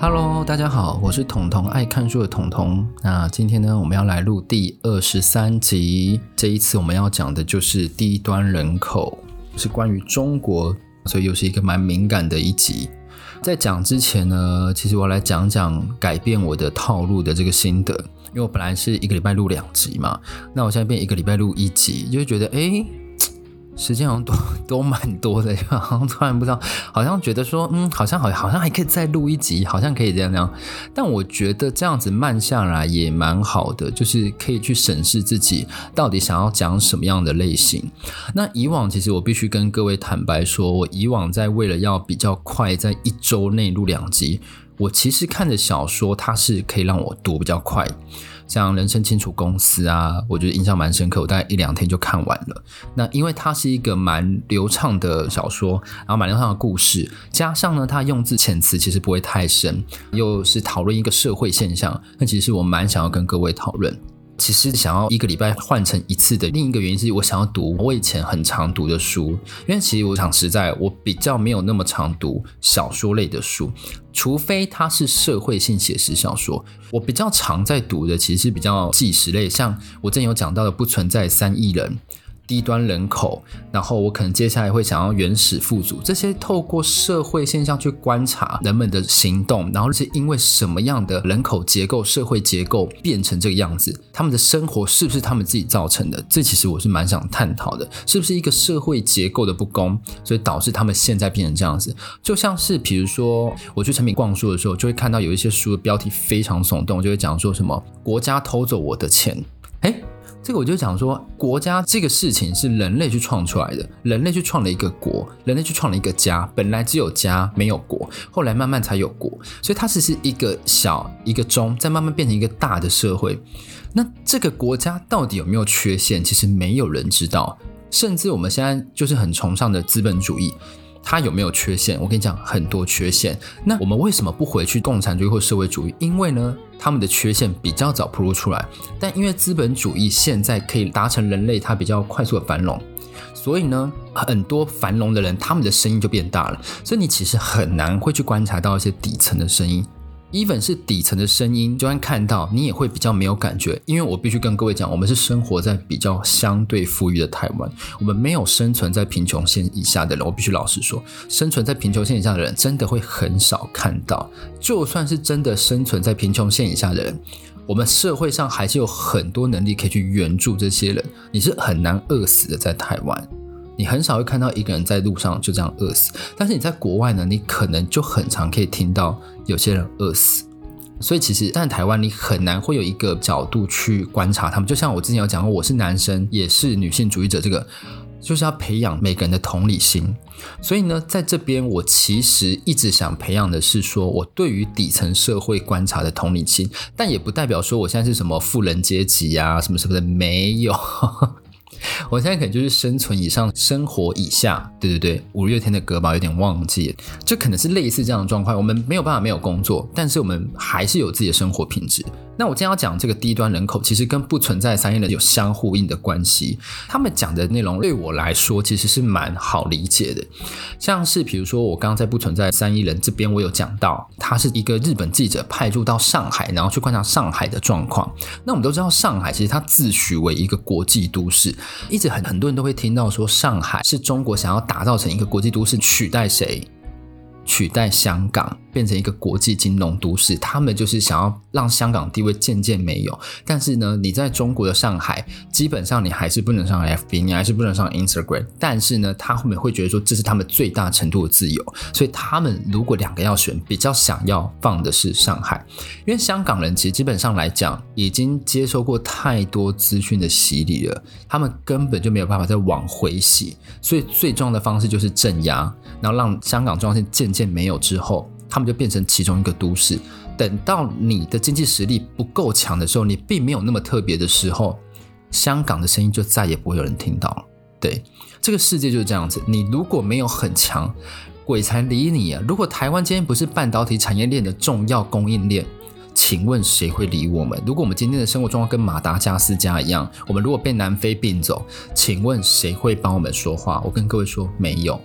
Hello，大家好，我是统统爱看书的统统。那今天呢，我们要来录第二十三集。这一次我们要讲的就是低端人口，是关于中国，所以又是一个蛮敏感的一集。在讲之前呢，其实我来讲讲改变我的套路的这个心得。因为我本来是一个礼拜录两集嘛，那我现在变一个礼拜录一集，就会觉得哎。时间好像都 都蛮多的，好像突然不知道，好像觉得说，嗯，好像好，好像还可以再录一集，好像可以这样这样。但我觉得这样子慢下来也蛮好的，就是可以去审视自己到底想要讲什么样的类型。那以往其实我必须跟各位坦白说，我以往在为了要比较快，在一周内录两集，我其实看的小说它是可以让我读比较快。像《人生清楚公司》啊，我觉得印象蛮深刻，我大概一两天就看完了。那因为它是一个蛮流畅的小说，然后蛮流畅的故事，加上呢，它用字遣词其实不会太深，又是讨论一个社会现象，那其实我蛮想要跟各位讨论。其实想要一个礼拜换成一次的另一个原因是我想要读我以前很常读的书，因为其实我想实在我比较没有那么常读小说类的书，除非它是社会性写实小说。我比较常在读的其实是比较纪实类，像我之前有讲到的不存在三亿人。低端人口，然后我可能接下来会想要原始富足，这些透过社会现象去观察人们的行动，然后是因为什么样的人口结构、社会结构变成这个样子，他们的生活是不是他们自己造成的？这其实我是蛮想探讨的，是不是一个社会结构的不公，所以导致他们现在变成这样子？就像是比如说我去诚品逛书的时候，就会看到有一些书的标题非常耸动，就会讲说什么国家偷走我的钱，这个我就讲说，国家这个事情是人类去创出来的，人类去创了一个国，人类去创了一个家，本来只有家没有国，后来慢慢才有国，所以它只是一个小一个中，再慢慢变成一个大的社会。那这个国家到底有没有缺陷？其实没有人知道，甚至我们现在就是很崇尚的资本主义。它有没有缺陷？我跟你讲，很多缺陷。那我们为什么不回去共产主义或社会主义？因为呢，他们的缺陷比较早铺露出来。但因为资本主义现在可以达成人类它比较快速的繁荣，所以呢，很多繁荣的人他们的声音就变大了。所以你其实很难会去观察到一些底层的声音。Even 是底层的声音，就算看到你也会比较没有感觉，因为我必须跟各位讲，我们是生活在比较相对富裕的台湾，我们没有生存在贫穷线以下的人。我必须老实说，生存在贫穷线以下的人真的会很少看到。就算是真的生存在贫穷线以下的人，我们社会上还是有很多能力可以去援助这些人，你是很难饿死的，在台湾。你很少会看到一个人在路上就这样饿死，但是你在国外呢，你可能就很常可以听到有些人饿死。所以其实，在台湾你很难会有一个角度去观察他们。就像我之前有讲过，我是男生，也是女性主义者，这个就是要培养每个人的同理心。所以呢，在这边我其实一直想培养的是说，我对于底层社会观察的同理心，但也不代表说我现在是什么富人阶级啊，什么什么的，没有。我现在可能就是生存以上，生活以下，对对对，五月天的歌吧，有点忘记了，就可能是类似这样的状况。我们没有办法没有工作，但是我们还是有自己的生活品质。那我今天要讲这个低端人口，其实跟不存在三亿人有相呼应的关系。他们讲的内容对我来说其实是蛮好理解的，像是比如说我刚刚在不存在三亿人这边，我有讲到，他是一个日本记者派驻到上海，然后去观察上海的状况。那我们都知道，上海其实它自诩为一个国际都市，一直很很多人都会听到说，上海是中国想要打造成一个国际都市，取代谁？取代香港变成一个国际金融都市，他们就是想要让香港地位渐渐没有。但是呢，你在中国的上海，基本上你还是不能上 FB，你还是不能上 Instagram。但是呢，他后面会觉得说这是他们最大程度的自由，所以他们如果两个要选，比较想要放的是上海，因为香港人其实基本上来讲已经接受过太多资讯的洗礼了，他们根本就没有办法再往回洗，所以最重要的方式就是镇压，然后让香港状况渐渐。没有之后，他们就变成其中一个都市。等到你的经济实力不够强的时候，你并没有那么特别的时候，香港的声音就再也不会有人听到了。对，这个世界就是这样子。你如果没有很强，鬼才理你啊！如果台湾今天不是半导体产业链的重要供应链，请问谁会理我们？如果我们今天的生活状况跟马达加斯加一样，我们如果被南非并走，请问谁会帮我们说话？我跟各位说，没有。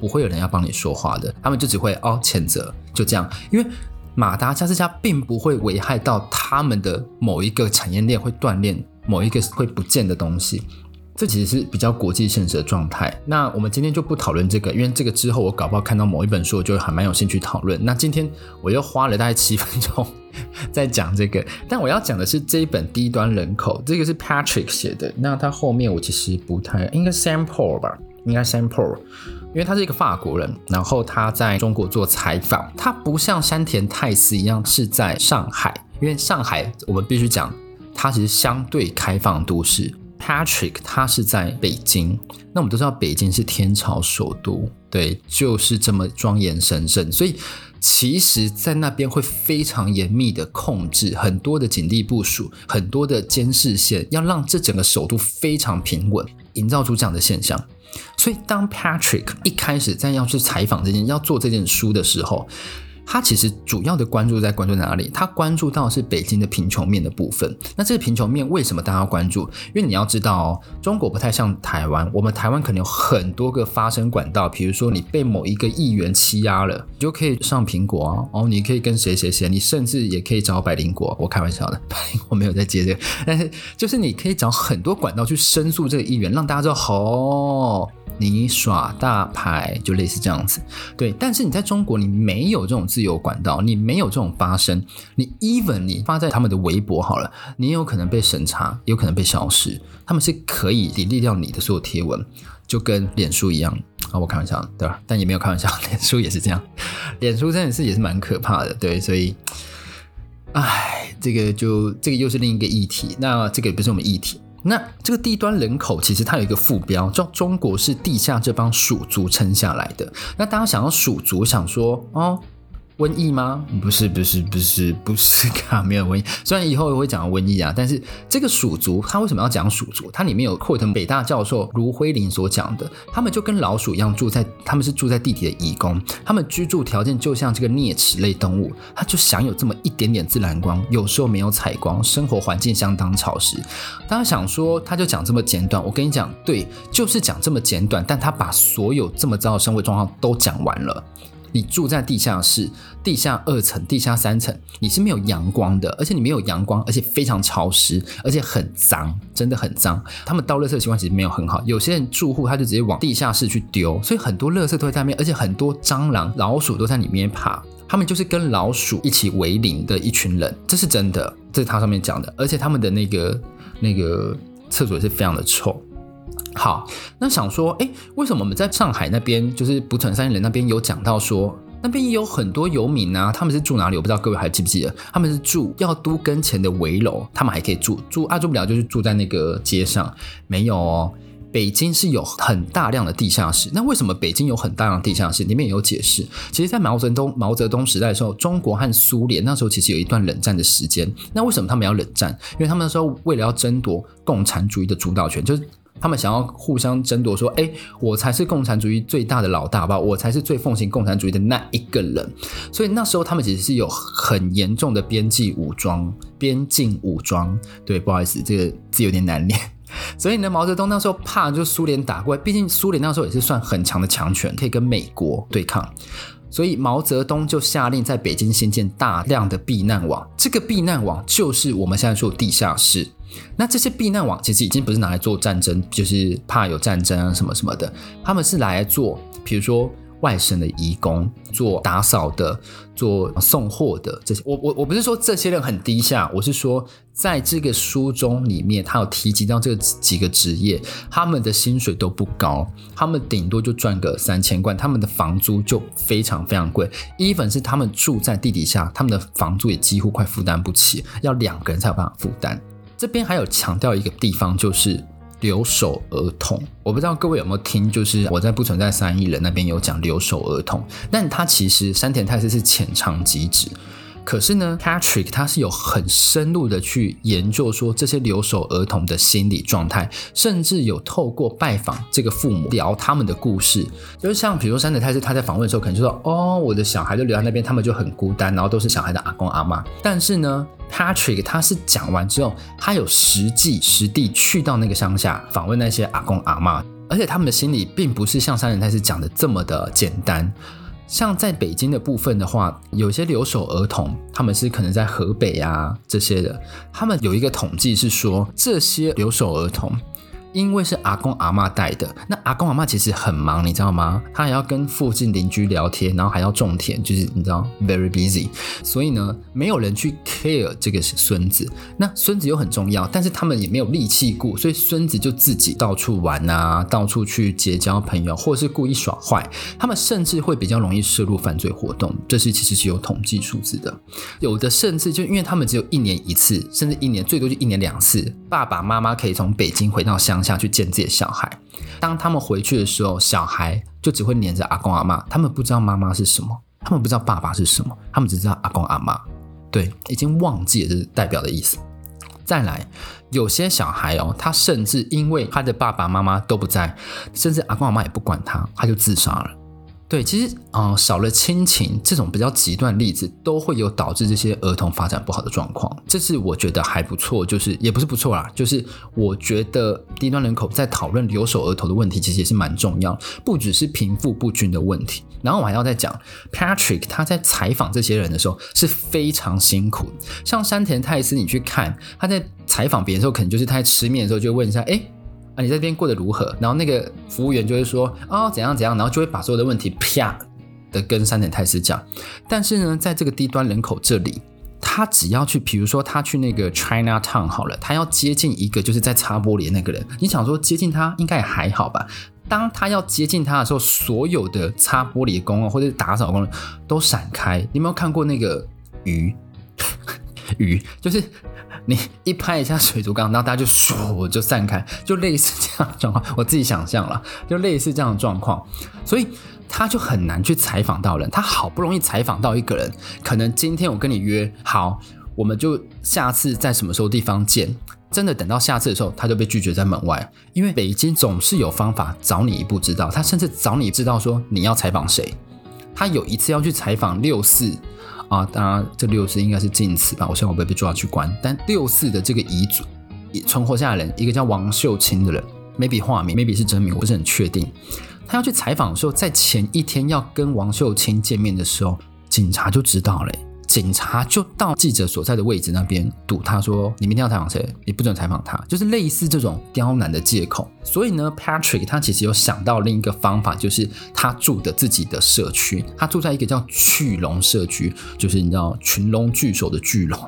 不会有人要帮你说话的，他们就只会哦谴责，就这样。因为马达加斯加并不会危害到他们的某一个产业链会断裂，某一个会不见的东西。这其实是比较国际现实的状态。那我们今天就不讨论这个，因为这个之后我搞不好看到某一本书，我就还蛮有兴趣讨论。那今天我又花了大概七分钟在讲这个，但我要讲的是这一本《低端人口》，这个是 Patrick 写的。那他后面我其实不太应该 Sam Paul 吧，应该 Sam Paul，因为他是一个法国人，然后他在中国做采访，他不像山田泰司一样是在上海，因为上海我们必须讲，它其实相对开放都市。Patrick 他是在北京，那我们都知道北京是天朝首都，对，就是这么庄严神圣，所以其实，在那边会非常严密的控制，很多的警力部署，很多的监视线，要让这整个首都非常平稳，营造出这样的现象。所以，当 Patrick 一开始在要去采访这件、要做这件书的时候，他其实主要的关注在关注哪里？他关注到是北京的贫穷面的部分。那这个贫穷面为什么大家要关注？因为你要知道哦，中国不太像台湾，我们台湾可能有很多个发声管道。比如说你被某一个议员欺压了，你就可以上苹果啊，哦，你可以跟谁谁谁，你甚至也可以找百灵果。我开玩笑的，百灵果没有在接这个，但是就是你可以找很多管道去申诉这个议员，让大家知道哦。你耍大牌就类似这样子，对。但是你在中国，你没有这种自由管道，你没有这种发声。你 even 你发在他们的微博好了，你也有可能被审查，有可能被消失。他们是可以 delete 掉你的所有贴文，就跟脸书一样啊。我开玩笑，对吧？但也没有开玩笑，脸书也是这样。脸书真的是也是蛮可怕的，对。所以，哎，这个就这个又是另一个议题。那这个也不是我们议题。那这个低端人口其实它有一个副标，叫“中国是地下这帮鼠族撑下来的”。那大家想要鼠族，想说哦。瘟疫吗？不是，不是，不是，不是，卡，没有瘟疫。虽然以后也会讲到瘟疫啊，但是这个鼠族，他为什么要讲鼠族？它里面有 quote 北大教授卢辉林所讲的，他们就跟老鼠一样住在，他们是住在地底的蚁工，他们居住条件就像这个啮齿类动物，它就享有这么一点点自然光，有时候没有采光，生活环境相当潮湿。大家想说，他就讲这么简短，我跟你讲，对，就是讲这么简短，但他把所有这么糟的生活状况都讲完了。你住在地下室、地下二层、地下三层，你是没有阳光的，而且你没有阳光，而且非常潮湿，而且很脏，真的很脏。他们倒垃圾的习惯其实没有很好，有些人住户他就直接往地下室去丢，所以很多垃圾都在那边，而且很多蟑螂、老鼠都在里面爬。他们就是跟老鼠一起为邻的一群人，这是真的，这是他上面讲的，而且他们的那个那个厕所也是非常的臭。好，那想说，哎，为什么我们在上海那边，就是不存三人那边有讲到说，那边也有很多游民啊，他们是住哪里？我不知道各位还记不记得？他们是住要都跟前的围楼，他们还可以住住啊，住不了就是住在那个街上。没有哦，北京是有很大量的地下室。那为什么北京有很大量的地下室？里面也有解释。其实，在毛泽东毛泽东时代的时候，中国和苏联那时候其实有一段冷战的时间。那为什么他们要冷战？因为他们那时候为了要争夺共产主义的主导权，就是。他们想要互相争夺，说：“哎，我才是共产主义最大的老大吧？我才是最奉行共产主义的那一个人。”所以那时候他们其实是有很严重的边际武装、边境武装。对，不好意思，这个字有点难念。所以呢，毛泽东那时候怕就苏联打过来，毕竟苏联那时候也是算很强的强权，可以跟美国对抗。所以毛泽东就下令在北京新建大量的避难网，这个避难网就是我们现在说的地下室。那这些避难网其实已经不是拿来做战争，就是怕有战争啊什么什么的，他们是来做，比如说。外省的移工做打扫的，做送货的这些，我我我不是说这些人很低下，我是说在这个书中里面，他有提及到这几个职业，他们的薪水都不高，他们顶多就赚个三千块，他们的房租就非常非常贵一粉是他们住在地底下，他们的房租也几乎快负担不起，要两个人才有办法负担。这边还有强调一个地方就是。留守儿童，我不知道各位有没有听，就是我在不存在三亿人那边有讲留守儿童，但他其实山田泰司是浅尝即止。可是呢，Patrick 他是有很深入的去研究说这些留守儿童的心理状态，甚至有透过拜访这个父母聊他们的故事。就是像比如山田泰司他在访问的时候，可能就说：“哦，我的小孩都留在那边，他们就很孤单，然后都是小孩的阿公阿妈。”但是呢，Patrick 他是讲完之后，他有实际实地去到那个乡下访问那些阿公阿嬷，而且他们的心理并不是像三人泰司讲的这么的简单。像在北京的部分的话，有些留守儿童，他们是可能在河北啊这些的，他们有一个统计是说，这些留守儿童。因为是阿公阿嬷带的，那阿公阿嬷其实很忙，你知道吗？他还要跟附近邻居聊天，然后还要种田，就是你知道，very busy。所以呢，没有人去 care 这个孙子。那孙子又很重要，但是他们也没有力气顾，所以孙子就自己到处玩啊，到处去结交朋友，或者是故意耍坏。他们甚至会比较容易涉入犯罪活动，这是其实是有统计数字的。有的甚至就因为他们只有一年一次，甚至一年最多就一年两次，爸爸妈妈可以从北京回到乡。下去见自己的小孩，当他们回去的时候，小孩就只会黏着阿公阿妈，他们不知道妈妈是什么，他们不知道爸爸是什么，他们只知道阿公阿妈，对，已经忘记了这是代表的意思。再来，有些小孩哦，他甚至因为他的爸爸妈妈都不在，甚至阿公阿妈也不管他，他就自杀了。对，其实啊、少了亲情这种比较极端例子，都会有导致这些儿童发展不好的状况。这是我觉得还不错，就是也不是不错啦，就是我觉得低端人口在讨论留守儿童的问题，其实也是蛮重要，不只是贫富不均的问题。然后我还要再讲，Patrick 他在采访这些人的时候是非常辛苦。像山田泰斯，你去看他在采访别人的时候，可能就是他在吃面的时候就问一下，哎。你在这边过得如何？然后那个服务员就会说，哦，怎样怎样，然后就会把所有的问题啪的跟三点泰斯讲。但是呢，在这个低端人口这里，他只要去，比如说他去那个 China Town 好了，他要接近一个就是在擦玻璃的那个人，你想说接近他应该也还好吧？当他要接近他的时候，所有的擦玻璃的工人或者打扫工人都闪开。你有没有看过那个鱼？鱼就是。你一拍一下水族缸，然后大家就唰就散开，就类似这样的状况。我自己想象了，就类似这样的状况，所以他就很难去采访到人。他好不容易采访到一个人，可能今天我跟你约好，我们就下次在什么时候地方见。真的等到下次的时候，他就被拒绝在门外，因为北京总是有方法早你一步知道。他甚至早你知道说你要采访谁。他有一次要去采访六四。啊，当然，这六四应该是禁词吧？我希望我不会被抓去关。但六四的这个遗嘱存活下来人，一个叫王秀清的人，maybe 化名，maybe 是真名，我不是很确定。他要去采访的时候，在前一天要跟王秀清见面的时候，警察就知道了。警察就到记者所在的位置那边堵他说：“你明天要采访谁？你不准采访他。”就是类似这种刁难的借口。所以呢，Patrick 他其实有想到另一个方法，就是他住的自己的社区，他住在一个叫巨龙社区，就是你知道群龙聚首的巨龙。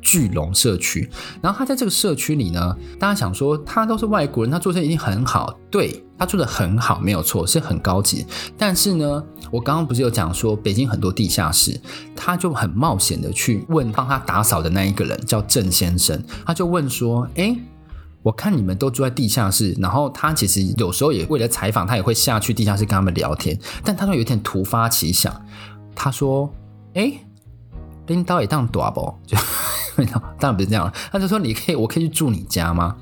巨龙社区，然后他在这个社区里呢，大家想说他都是外国人，他做生意一定很好，对，他做的很好，没有错，是很高级。但是呢，我刚刚不是有讲说北京很多地下室，他就很冒险的去问帮他打扫的那一个人叫郑先生，他就问说，诶，我看你们都住在地下室，然后他其实有时候也为了采访，他也会下去地下室跟他们聊天，但他都有一天突发奇想，他说，诶，领导也当大不 就。当然不是这样了，他就说：“你可以，我可以去住你家吗？”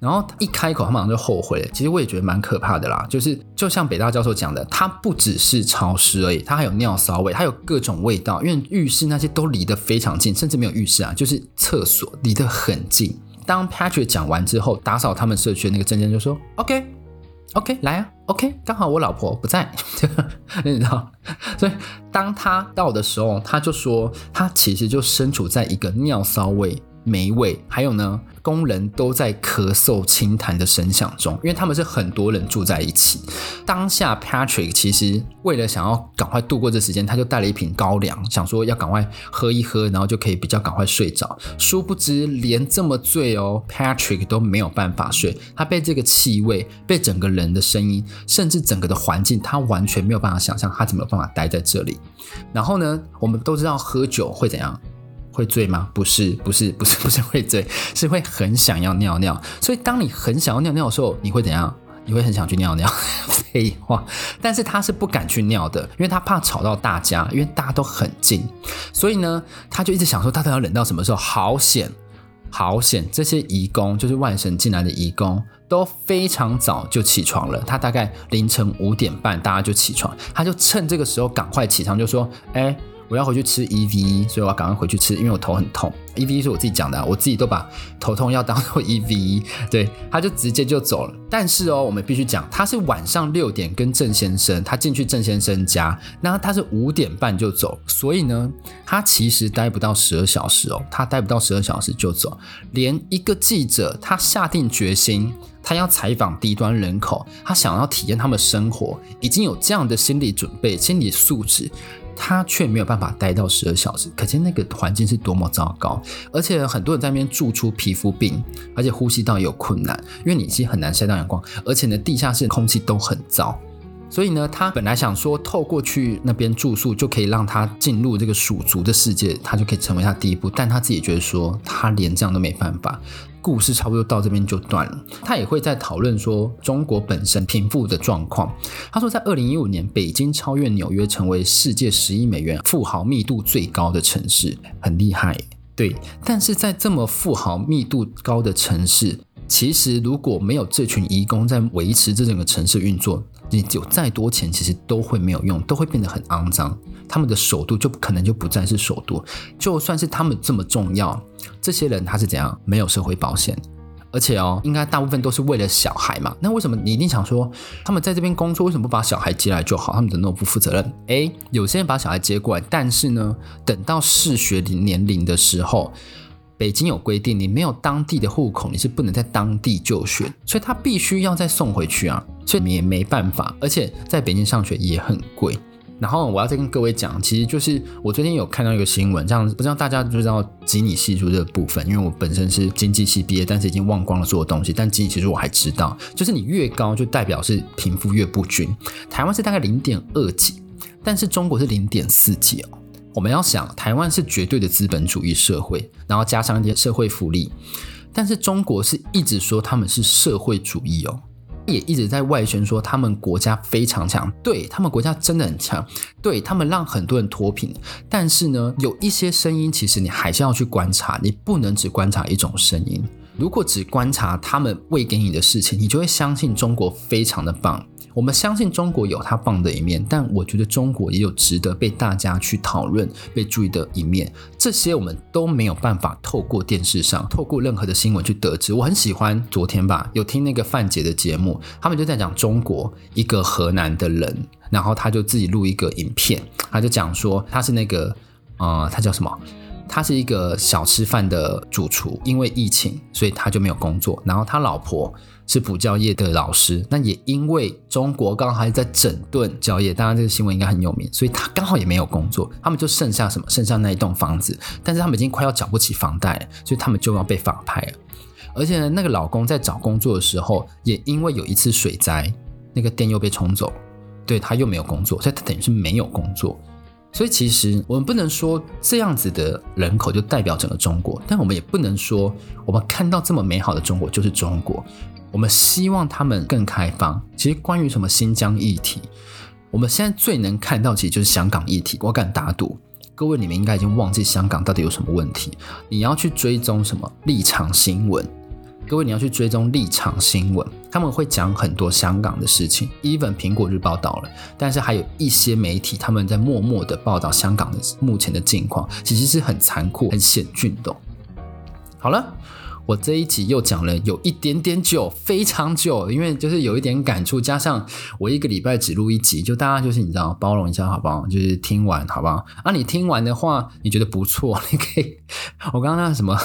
然后一开口，他马上就后悔了。其实我也觉得蛮可怕的啦，就是就像北大教授讲的，它不只是潮湿而已，它还有尿骚味，它有各种味道。因为浴室那些都离得非常近，甚至没有浴室啊，就是厕所离得很近。当 Patrick 讲完之后，打扫他们社区的那个郑先就说：“OK。” OK，来啊，OK，刚好我老婆不在，你知道，所以当他到的时候，他就说他其实就身处在一个尿骚味。霉味，还有呢，工人都在咳嗽、清痰的声响中，因为他们是很多人住在一起。当下，Patrick 其实为了想要赶快度过这时间，他就带了一瓶高粱，想说要赶快喝一喝，然后就可以比较赶快睡着。殊不知，连这么醉哦，Patrick 都没有办法睡。他被这个气味、被整个人的声音，甚至整个的环境，他完全没有办法想象他怎么有办法待在这里。然后呢，我们都知道喝酒会怎样。会醉吗？不是，不是，不是，不是会醉，是会很想要尿尿。所以，当你很想要尿尿的时候，你会怎样？你会很想去尿尿。废话，但是他是不敢去尿的，因为他怕吵到大家，因为大家都很近。所以呢，他就一直想说，他都要忍到什么时候？好险，好险！这些移工，就是外省进来的移工，都非常早就起床了。他大概凌晨五点半，大家就起床，他就趁这个时候赶快起床，就说：“哎。”我要回去吃 E V，所以我要赶快回去吃，因为我头很痛。E V 是我自己讲的，我自己都把头痛药当做 E V 对，他就直接就走了。但是哦，我们必须讲，他是晚上六点跟郑先生，他进去郑先生家，那他是五点半就走，所以呢，他其实待不到十二小时哦，他待不到十二小时就走。连一个记者，他下定决心，他要采访低端人口，他想要体验他们生活，已经有这样的心理准备、心理素质。他却没有办法待到十二小时，可见那个环境是多么糟糕。而且很多人在那边住出皮肤病，而且呼吸道也有困难，因为你其实很难晒到阳光，而且呢，地下室空气都很糟。所以呢，他本来想说透过去那边住宿就可以让他进入这个鼠族的世界，他就可以成为他第一步。但他自己觉得说，他连这样都没办法。故事差不多到这边就断了。他也会在讨论说中国本身贫富的状况。他说，在二零一五年，北京超越纽约，成为世界十亿美元富豪密度最高的城市，很厉害。对，但是在这么富豪密度高的城市，其实如果没有这群移工在维持这整个城市运作，你有再多钱，其实都会没有用，都会变得很肮脏。他们的首都就可能就不再是首都，就算是他们这么重要，这些人他是怎样？没有社会保险，而且哦，应该大部分都是为了小孩嘛。那为什么你一定想说，他们在这边工作，为什么不把小孩接来就好？他们怎么那么不负责任？诶，有些人把小孩接过来，但是呢，等到适学年龄的时候，北京有规定，你没有当地的户口，你是不能在当地就学，所以他必须要再送回去啊，所以你也没办法，而且在北京上学也很贵。然后我要再跟各位讲，其实就是我最近有看到一个新闻，这样不知道大家知不知道基尼系数这个部分？因为我本身是经济系毕业，但是已经忘光了所有东西。但基尼系数我还知道，就是你越高就代表是贫富越不均。台湾是大概零点二几，但是中国是零点四几哦。我们要想，台湾是绝对的资本主义社会，然后加上一些社会福利，但是中国是一直说他们是社会主义哦。也一直在外宣说他们国家非常强，对，他们国家真的很强，对，他们让很多人脱贫。但是呢，有一些声音，其实你还是要去观察，你不能只观察一种声音。如果只观察他们喂给你的事情，你就会相信中国非常的棒。我们相信中国有它棒的一面，但我觉得中国也有值得被大家去讨论、被注意的一面。这些我们都没有办法透过电视上、透过任何的新闻去得知。我很喜欢昨天吧，有听那个范姐的节目，他们就在讲中国一个河南的人，然后他就自己录一个影片，他就讲说他是那个呃，他叫什么？他是一个小吃饭的主厨，因为疫情，所以他就没有工作。然后他老婆。是补教业的老师，那也因为中国刚好还在整顿教业，当然这个新闻应该很有名，所以他刚好也没有工作，他们就剩下什么？剩下那一栋房子，但是他们已经快要缴不起房贷了，所以他们就要被法拍了。而且呢，那个老公在找工作的时候，也因为有一次水灾，那个电又被冲走，对，他又没有工作，所以他等于是没有工作。所以其实我们不能说这样子的人口就代表整个中国，但我们也不能说我们看到这么美好的中国就是中国。我们希望他们更开放。其实关于什么新疆议题，我们现在最能看到，其实就是香港议题。我敢打赌，各位你们应该已经忘记香港到底有什么问题。你要去追踪什么立场新闻？各位你要去追踪立场新闻，他们会讲很多香港的事情。Even 苹果日报道了，但是还有一些媒体他们在默默的报道香港的目前的境况，其实是很残酷、很险峻的。好了。我这一集又讲了有一点点久，非常久，因为就是有一点感触，加上我一个礼拜只录一集，就大家就是你知道包容一下好不好？就是听完好不好？啊，你听完的话，你觉得不错，你可以，我刚刚那什么？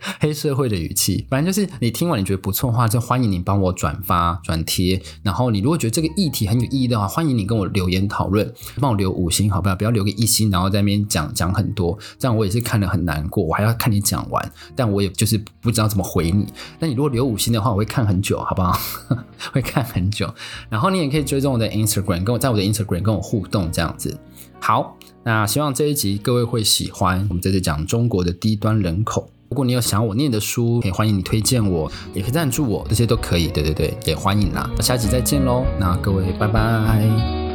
黑社会的语气，反正就是你听完你觉得不错的话，就欢迎你帮我转发转贴。然后你如果觉得这个议题很有意义的话，欢迎你跟我留言讨论，帮我留五星好不好？不要留个一星，然后在那边讲讲很多，这样我也是看了很难过。我还要看你讲完，但我也就是不知道怎么回你。那你如果留五星的话，我会看很久，好不好？会看很久。然后你也可以追踪我的 Instagram，跟我在我的 Instagram 跟我互动这样子。好，那希望这一集各位会喜欢。我们这次讲中国的低端人口。如果你有想我念的书，也欢迎你推荐我，也可以赞助我，这些都可以。对对对，也欢迎啦。下集再见喽，那各位拜拜。